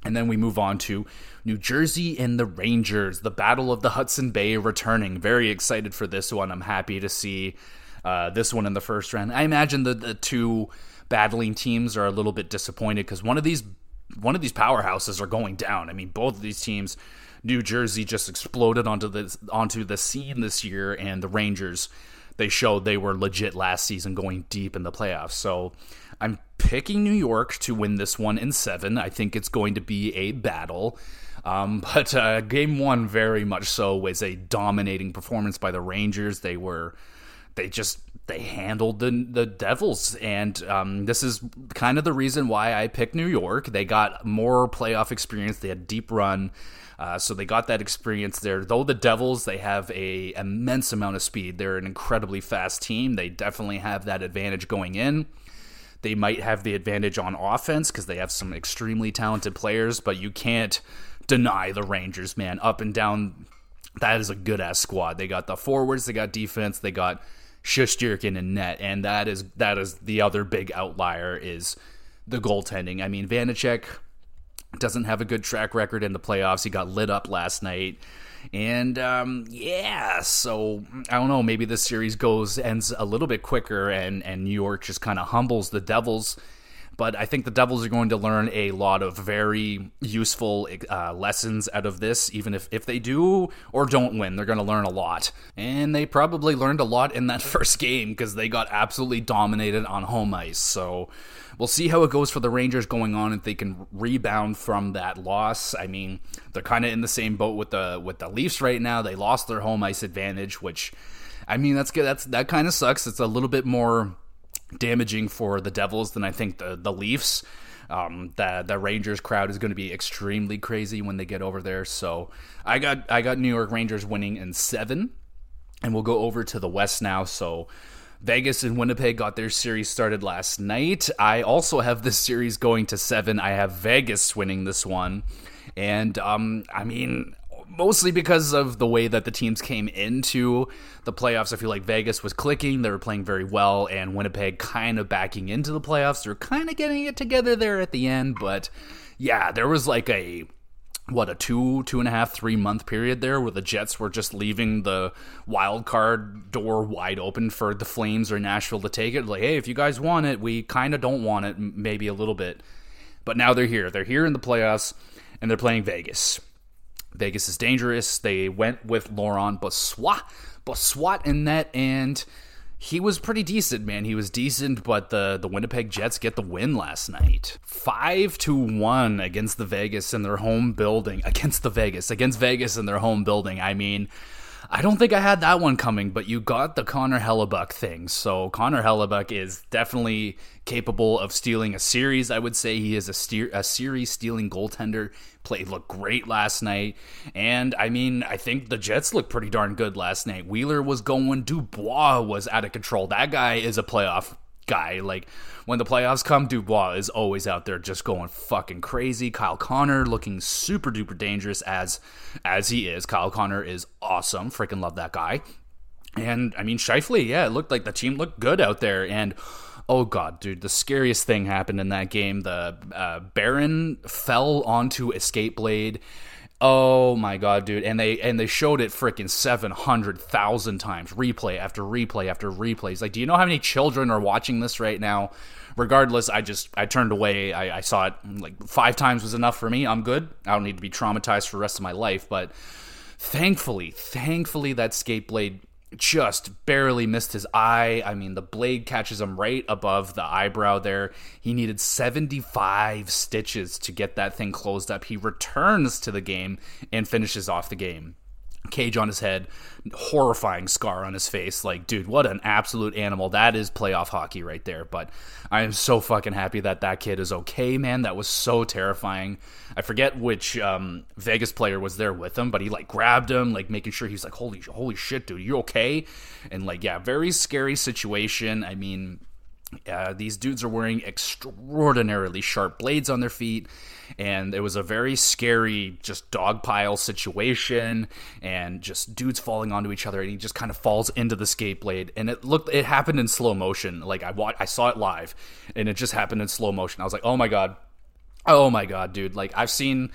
And then we move on to New Jersey and the Rangers, the Battle of the Hudson Bay returning. Very excited for this one. I'm happy to see uh, this one in the first round. I imagine the, the two battling teams are a little bit disappointed because one of these one of these powerhouses are going down. I mean, both of these teams New Jersey just exploded onto the onto the scene this year, and the Rangers they showed they were legit last season, going deep in the playoffs. So I'm picking New York to win this one in seven. I think it's going to be a battle. Um, *laughs* but uh, game one, very much so, was a dominating performance by the Rangers. They were, they just they handled the the Devils, and um, this is kind of the reason why I picked New York. They got more playoff experience. They had deep run. Uh, so they got that experience there. Though the Devils, they have a immense amount of speed. They're an incredibly fast team. They definitely have that advantage going in. They might have the advantage on offense because they have some extremely talented players, but you can't deny the Rangers, man. Up and down, that is a good ass squad. They got the forwards, they got defense, they got Shesterkin and net, and that is that is the other big outlier is the goaltending. I mean, Vanecek doesn't have a good track record in the playoffs. He got lit up last night. And um, yeah, so I don't know. Maybe this series goes ends a little bit quicker, and and New York just kind of humbles the Devils. But I think the Devils are going to learn a lot of very useful uh, lessons out of this. Even if if they do or don't win, they're going to learn a lot. And they probably learned a lot in that *laughs* first game because they got absolutely dominated on home ice. So we'll see how it goes for the Rangers going on if they can rebound from that loss. I mean, they're kind of in the same boat with the with the Leafs right now. They lost their home ice advantage, which I mean, that's good. That's that kind of sucks. It's a little bit more damaging for the Devils than I think the the Leafs. Um, the the Rangers crowd is going to be extremely crazy when they get over there. So I got I got New York Rangers winning in seven, and we'll go over to the West now. So Vegas and Winnipeg got their series started last night. I also have this series going to seven. I have Vegas winning this one. And um, I mean, mostly because of the way that the teams came into the playoffs. I feel like Vegas was clicking, they were playing very well, and Winnipeg kind of backing into the playoffs. They're kind of getting it together there at the end, but yeah, there was like a what a two two and a half three month period there where the jets were just leaving the wild card door wide open for the flames or nashville to take it. Like hey if you guys want it we kind of don't want it maybe a little bit. But now they're here. They're here in the playoffs and they're playing vegas vegas is dangerous they went with laurent brossoit brossoit in net and he was pretty decent, man. He was decent, but the the Winnipeg Jets get the win last night. 5 to 1 against the Vegas in their home building. Against the Vegas, against Vegas in their home building. I mean, I don't think I had that one coming, but you got the Connor Hellebuyck thing. So Connor Hellebuyck is definitely capable of stealing a series. I would say he is a, steer, a series stealing goaltender. Played looked great last night, and I mean I think the Jets looked pretty darn good last night. Wheeler was going, Dubois was out of control. That guy is a playoff guy. Like when the playoffs come, Dubois is always out there just going fucking crazy. Kyle Connor looking super duper dangerous as as he is. Kyle Connor is awesome. Freaking love that guy. And I mean Scheifele, yeah, it looked like the team looked good out there and Oh god, dude, the scariest thing happened in that game. The uh, Barron fell onto Escape Blade. Oh my god, dude! And they and they showed it freaking seven hundred thousand times, replay after replay after replay. It's like, do you know how many children are watching this right now? Regardless, I just I turned away. I, I saw it like five times was enough for me. I'm good. I don't need to be traumatized for the rest of my life. But thankfully, thankfully, that skate blade just barely missed his eye. I mean, the blade catches him right above the eyebrow there. He needed 75 stitches to get that thing closed up. He returns to the game and finishes off the game cage on his head, horrifying scar on his face. Like, dude, what an absolute animal. That is playoff hockey right there. But I am so fucking happy that that kid is okay, man. That was so terrifying. I forget which um, Vegas player was there with him, but he like grabbed him, like making sure he's like, holy, holy shit, dude, you okay? And like, yeah, very scary situation. I mean, uh, these dudes are wearing extraordinarily sharp blades on their feet, and it was a very scary, just dog pile situation, and just dudes falling onto each other, and he just kind of falls into the skate blade, and it looked, it happened in slow motion. Like I watched, I saw it live, and it just happened in slow motion. I was like, oh my god, oh my god, dude! Like I've seen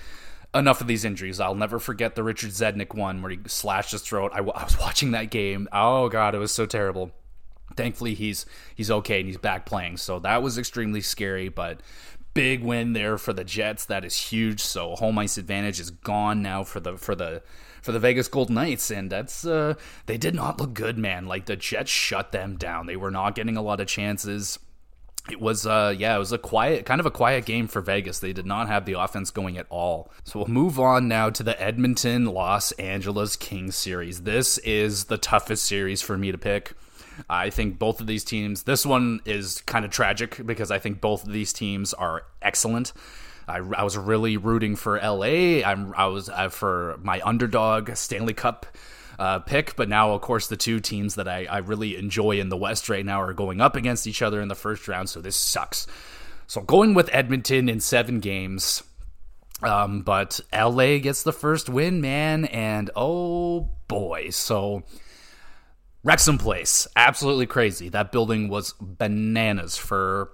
enough of these injuries. I'll never forget the Richard Zednik one where he slashed his throat. I, I was *laughs* watching that game. Oh god, it was so terrible thankfully he's he's okay and he's back playing so that was extremely scary but big win there for the jets that is huge so home ice advantage is gone now for the for the for the Vegas Golden Knights, and that's uh, they did not look good, man. Like the Jets shut them down. They were not getting a lot of chances. It was uh yeah, it was a quiet kind of a quiet game for Vegas. They did not have the offense going at all. So we'll move on now to the Edmonton Los Angeles Kings series. This is the toughest series for me to pick. I think both of these teams, this one is kind of tragic because I think both of these teams are excellent. I, I was really rooting for LA. I'm, I was uh, for my underdog Stanley Cup uh, pick, but now, of course, the two teams that I, I really enjoy in the West right now are going up against each other in the first round, so this sucks. So going with Edmonton in seven games. Um, but LA gets the first win, man, and oh boy. So Rexall Place, absolutely crazy. That building was bananas for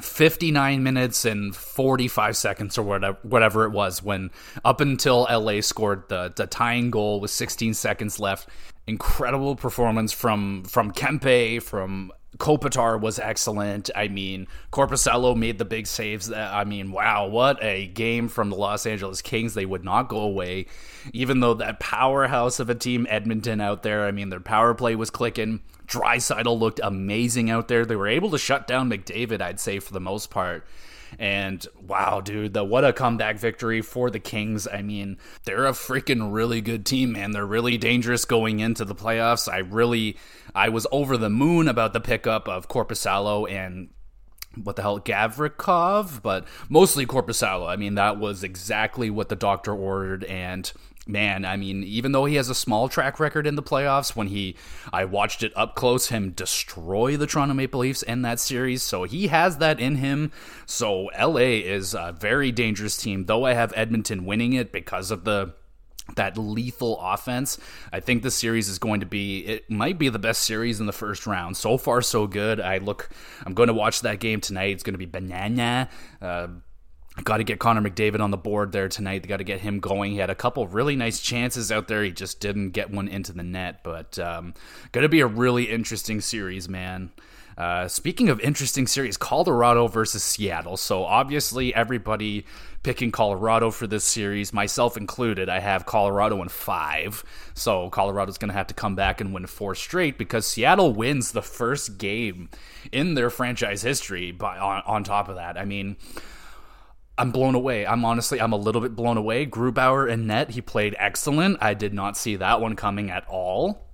59 minutes and 45 seconds or whatever, whatever it was when up until LA scored the, the tying goal with 16 seconds left. Incredible performance from from Kempe, from Kopitar was excellent. I mean, Korpisalo made the big saves. I mean, wow, what a game from the Los Angeles Kings. They would not go away, even though that powerhouse of a team, Edmonton, out there. I mean, their power play was clicking. Draisaitl looked amazing out there. They were able to shut down McDavid, I'd say, for the most part. And wow, dude, the what a comeback victory for the Kings. I mean, they're a freaking really good team, man. They're really dangerous going into the playoffs. I really I was over the moon about the pickup of Korpisalo and what the hell Gavrikov, but mostly Korpisalo. I mean, that was exactly what the doctor ordered and man, I mean, even though he has a small track record in the playoffs, when he I watched it up close him destroy the Toronto Maple Leafs in that series, so he has that in him. So LA is a very dangerous team, though I have Edmonton winning it because of the that lethal offense. I think the series is going to be it might be the best series in the first round. So far so good. I look I'm going to watch that game tonight. It's going to be banana. Uh, Got to get Connor McDavid on the board there tonight. They got to get him going. He had a couple really nice chances out there. He just didn't get one into the net. But um, going to be a really interesting series, man. Uh, speaking of interesting series, Colorado versus Seattle. So obviously, everybody picking Colorado for this series, myself included. I have Colorado in five. So Colorado's going to have to come back and win four straight because Seattle wins the first game in their franchise history. By on, on top of that, I mean I'm blown away. I'm honestly, I'm a little bit blown away. Grubauer and net, he played excellent. I did not see that one coming at all.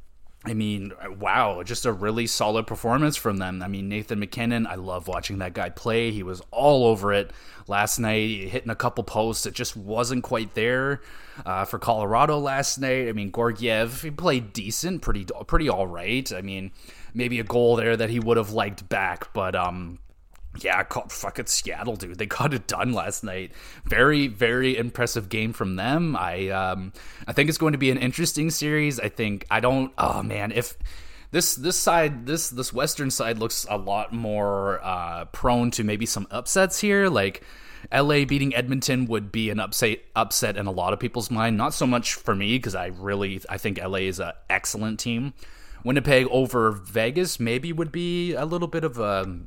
I mean, wow, just a really solid performance from them. I mean, Nathan MacKinnon, I love watching that guy play. He was all over it last night, hitting a couple posts. It just wasn't quite there uh, for Colorado last night. I mean, Georgiev, he played decent, pretty, pretty all right. I mean, maybe a goal there that he would have liked back, but um, yeah, caught fucking Seattle, dude. They *laughs* got it done last night. Very, very impressive game from them. I, um, I think it's going to be an interesting series. I think I don't. Oh man, if this this side, this this Western side looks a lot more uh, prone to maybe some upsets here. Like LA beating Edmonton would be an upset upset in a lot of people's mind. Not so much for me because I really I think LA is an excellent team. Winnipeg over Vegas maybe would be a little bit of a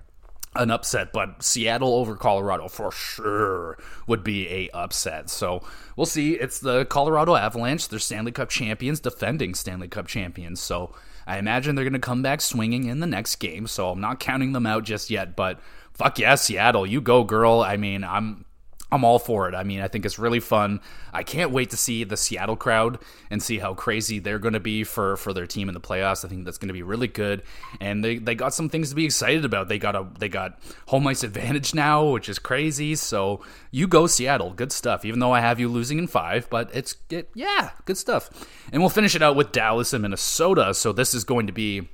an upset, but Seattle over Colorado for sure would be a upset. So we'll see. It's the Colorado Avalanche. They're Stanley Cup champions, defending Stanley Cup champions. So I imagine they're going to come back swinging in the next game. So I'm not counting them out just yet. But fuck yeah, Seattle, you go, girl. I mean, I'm I'm all for it. I mean, I think it's really fun. I can't wait to see the Seattle crowd and see how crazy they're going to be for for their team in the playoffs. I think that's going to be really good. And they, they got some things to be excited about. They got a they got home ice advantage now, which is crazy. So you go Seattle, good stuff. Even though I have you losing in five, but it's it, yeah, good stuff. And we'll finish it out with Dallas and Minnesota. So this is going to be.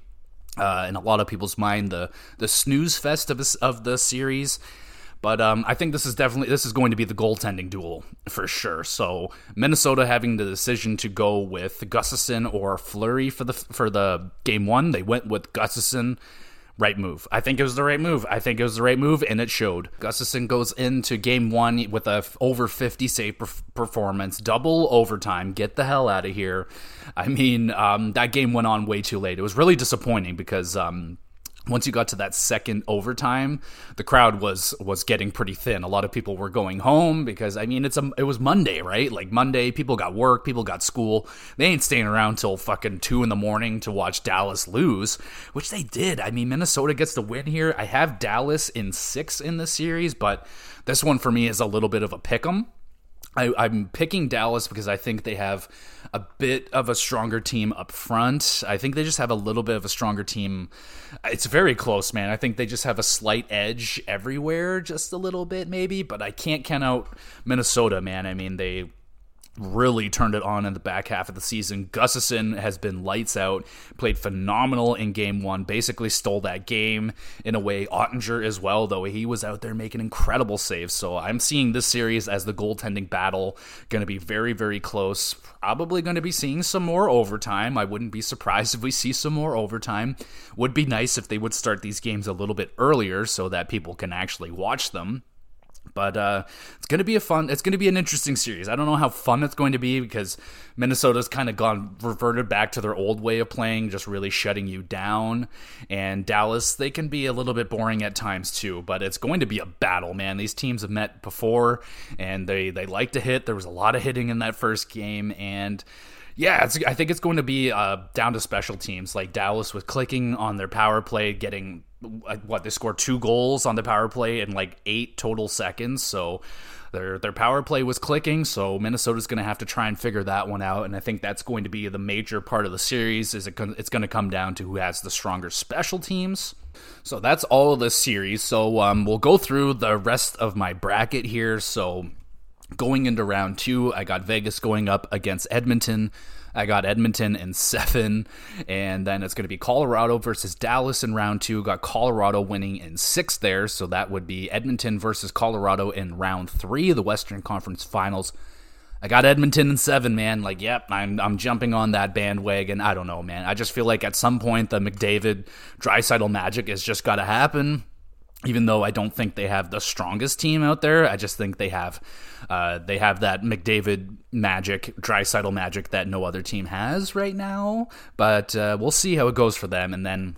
Uh, in a lot of people's mind, the the snooze fest of, of the series. But um, I think this is definitely this is going to be the goaltending duel for sure. So Minnesota having the decision to go with Gustafsson or Fleury for the for the game one, they went with Gustafsson. Right move. I think it was the right move. I think it was the right move, and it showed. Gustafsson goes into game one with a f- over 50 save performance, double overtime. Get the hell out of here. I mean, um, that game went on way too late. It was really disappointing because um, once you got to that second overtime, the crowd was was getting pretty thin. A lot of people were going home because I mean it's a it was Monday, right? Like Monday, people got work, people got school. They ain't staying around till fucking two in the morning to watch Dallas lose, which they did. I mean, Minnesota gets the win here. I have Dallas in six in the series, but this one for me is a little bit of a pick 'em. I, I'm picking Dallas because I think they have a bit of a stronger team up front. I think they just have a little bit of a stronger team. It's very close, man. I think they just have a slight edge everywhere, just a little bit maybe, but I can't count out Minnesota, man. I mean, they really turned it on in the back half of the season. Gustafsson has been lights out, played phenomenal in game one, basically stole that game in a way. Oettinger as well, though he was out there making incredible saves. So I'm seeing this series as the goaltending battle going to be very, very close. Probably going to be seeing some more overtime. I wouldn't be surprised *laughs* if we see some more overtime. Would be nice if they would start these games a little bit earlier so that people can actually watch them. But uh, it's going to be a fun. It's going to be an interesting series. I don't know how fun it's going to be because Minnesota's kind of gone reverted back to their old way of playing, just really shutting you down. And Dallas, they can be a little bit boring at times too. But it's going to be a battle, man. These teams have met before, and they they like to hit. There was a lot of hitting in that first game, and yeah, I think it's going to be uh, down to special teams like Dallas with clicking on their power play, getting what they scored two goals on the power play in like eight total seconds. So their their power play was clicking. So Minnesota's going to have to try and figure that one out. And I think that's going to be the major part of the series. Is it, it's going to come down to who has the stronger special teams. So that's all of the series. So um, we'll go through the rest of my bracket here. So Going into round two, I got Vegas going up against Edmonton. I got Edmonton in seven, and then it's going to be Colorado versus Dallas in round two. Got Colorado winning in six there, so that would be Edmonton versus Colorado in round three of the Western Conference Finals. I got Edmonton in seven, man. Like, yep, I'm I'm jumping on that bandwagon. I don't know, man. I just feel like at some point the McDavid Draisaitl magic has just got to happen even though I don't think they have the strongest team out there, I just think they have uh, they have that McDavid magic, Draisaitl magic that no other team has right now. But uh, we'll see how it goes for them. And then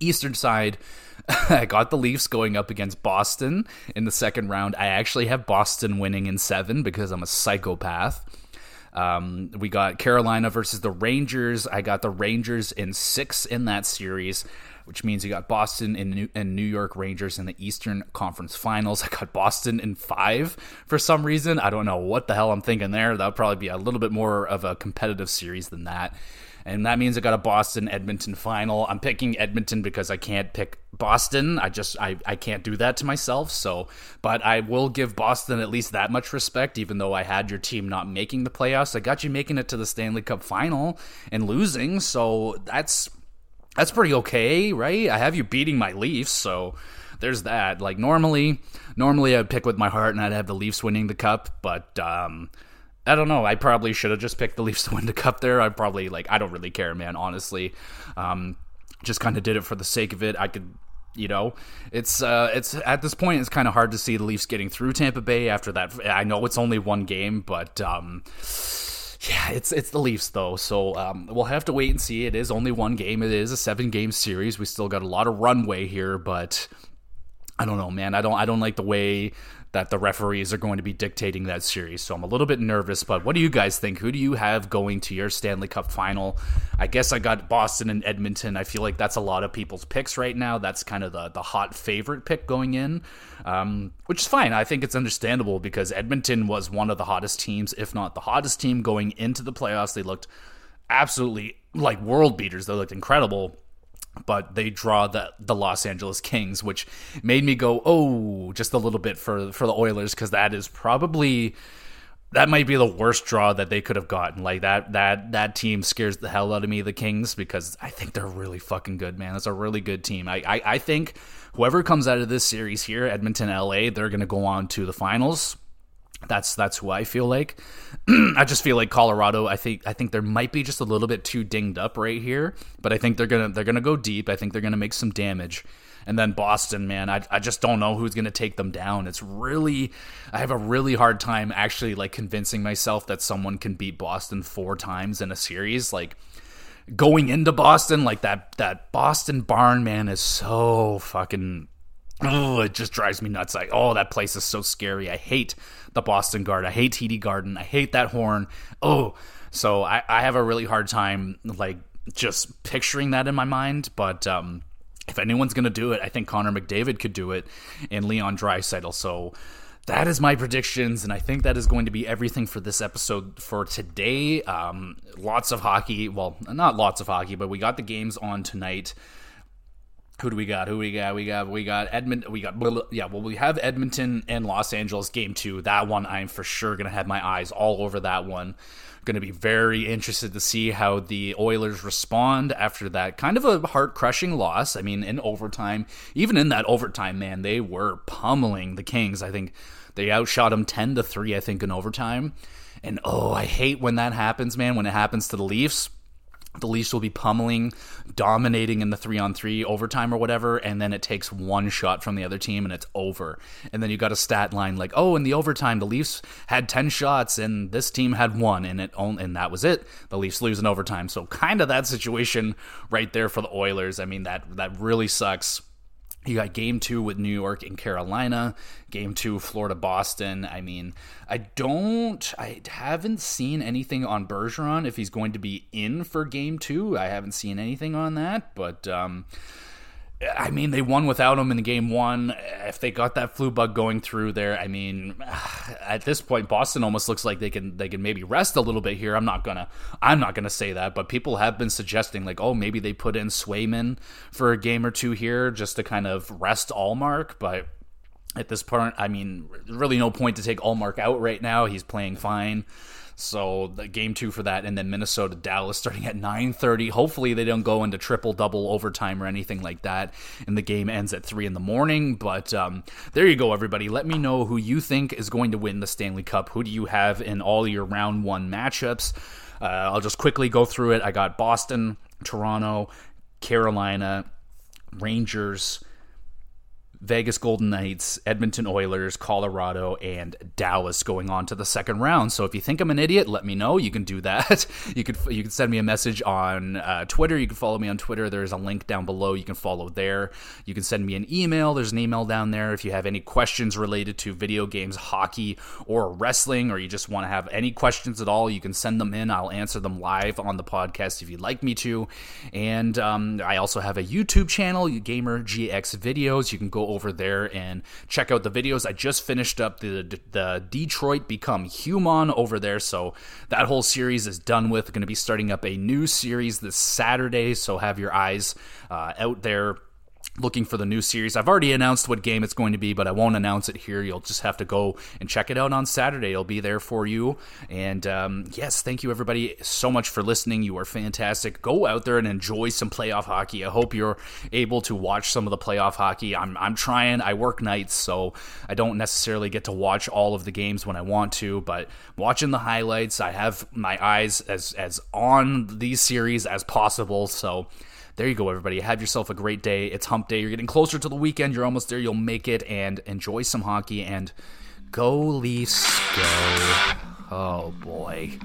Eastern side, *laughs* I got the Leafs going up against Boston in the second round. I actually have Boston winning in seven because I'm a psychopath. Um, we got Carolina versus the Rangers. I got the Rangers in six in that series. Which means you got Boston and New, and New York Rangers in the Eastern Conference Finals. *laughs* I got Boston in five for some reason. I don't know what the hell I'm thinking there. That would probably be a little bit more of a competitive series than that and that means I got a Boston Edmonton final. I'm picking Edmonton because I can't pick Boston. I just I, I can't do that to myself. So, but I will give Boston at least that much respect, even though I had your team not making the playoffs. I got you making it to the Stanley Cup final and losing, so that's that's pretty okay, right? I have you beating my Leafs, so there's that. Like normally, normally I'd pick with my heart and I'd have the Leafs winning the cup, but um I don't know. I probably should have just picked the Leafs to win the cup there. I probably like I don't really care, man. Honestly, um, just kind of did it for the sake of it. I could, you know, it's uh, it's at this point it's kind of hard to see the Leafs getting through Tampa Bay after that. I know it's only one game, but um, yeah, it's it's the Leafs though, so um, we'll have to wait and see. It is only one game. It is a seven game series. We still got a lot of runway here, but I don't know, man. I don't I don't like the way that the referees are going to be dictating that series. So I'm a little bit nervous, but what do you guys think? Who do you have going to your Stanley Cup final? I guess I got Boston and Edmonton. I feel like that's a lot of people's picks right now. That's kind of the, the hot favorite pick going in, um, which is fine. I think it's understandable because Edmonton was one of the hottest teams, if not the hottest team going into the playoffs. They looked absolutely like world beaters. They looked incredible but they draw the the Los Angeles Kings, which made me go oh just a little bit for for the Oilers because that is probably that might be the worst draw that they could have gotten. Like that that that team scares the hell out of me, the Kings, because I think they're really fucking good, man. It's a really good team. I I, I think whoever comes out of this series here, Edmonton, LA, they're gonna go on to the finals. That's that's who I feel like. *clears throat* I just feel like Colorado. I think I think there might be just a little bit too dinged up right here, but I think they're gonna they're gonna go deep. I think they're gonna make some damage. And then Boston, man, I, I just don't know who's going to take them down. It's really, I have a really hard time actually like convincing myself that someone can beat Boston four times in a series. Like going into Boston, like that, that Boston barn, man, is so fucking Oh, it just drives me nuts. Like, oh, that place is so scary. I hate the Boston Guard. I hate TD Garden. I hate that horn. Oh, so I, I have a really hard time like just picturing that in my mind. But um, if anyone's gonna do it, I think Connor McDavid could do it, and Leon Draisaitl. So that is my predictions, and I think that is going to be everything for this episode for today. Um, lots of hockey. Well, not lots of hockey, but we got the games on tonight who do we got? Who we got? We got we got Edmonton. We got yeah. Well, we have Edmonton and Los Angeles game two. That one I'm for sure gonna have my eyes all over that one. To be very interested to see how the Oilers respond after that kind of a heart crushing loss. I mean, in overtime, even in that overtime, man, they were pummeling the Kings. I think they outshot them ten to three. I think in overtime. And oh, I hate when that happens, man. When it happens to the Leafs the Leafs will be pummeling, dominating in the three on three overtime or whatever, and then it takes one shot from the other team and it's over. And then you got a stat line like, oh, in the overtime the Leafs had ten shots and this team had one, and it only, and that was it. The Leafs lose in overtime. So kind of that situation right there for the Oilers. I mean that that really sucks you got game two with New York and Carolina, game two, Florida, Boston. I mean, I don't, I haven't seen anything on Bergeron if he's going to be in for game two. I haven't seen anything on that, but, um, I mean, they won without him in game one. If they got that flu bug going through there, I mean, *sighs* at this point, Boston almost looks like they can they can maybe rest a little bit here. I'm not gonna I'm not gonna say that, but people have been suggesting like, oh, maybe they put in Swayman for a game or two here just to kind of rest Ullmark, but. At this point, I mean, really no point to take Ullmark out right now. He's playing fine. So the game two for that, and then Minnesota Dallas starting at 9:30. Hopefully they don't go into triple double overtime or anything like that, and the game ends at three in the morning. But um, there you go, everybody. Let me know who you think is going to win the Stanley Cup. Who do you have in all your round one matchups? Uh, I'll just quickly go through it. I got Boston, Toronto, Carolina, Rangers. Vegas Golden Knights, Edmonton Oilers, Colorado, and Dallas going on to the second round. So if you think I'm an idiot, let me know. You can do that. *laughs* You could you can send me a message on uh, Twitter. You can follow me on Twitter. There's a link down below. You can follow there. You can send me an email. There's an email down there if you have any questions related to video games, hockey, or wrestling, or you just want to have any questions at all. You can send them in. I'll answer them live on the podcast if you'd like me to. And um, I also have a YouTube channel, Gamer GX Videos. You can go over there and check out the videos. I just finished up the the Detroit Become Human over there, so that whole series is done with. Going to be starting up a new series this Saturday, so have your eyes uh, out there looking for the new series. I've already announced what game it's going to be, but I won't announce it here. You'll just have to go and check it out on Saturday. It'll be there for you. And um, yes, thank you everybody so much for listening. You are fantastic. Go out there and enjoy some playoff hockey. I hope you're able to watch some of the playoff hockey. I'm I'm trying. I work nights, so I don't necessarily get to watch all of the games when I want to, but watching the highlights, I have my eyes as as on these series as possible. So there you go, everybody. Have yourself a great day. It's hump day. You're getting closer to the weekend. You're almost there. You'll make it and enjoy some hockey and go Leafs go. Oh boy.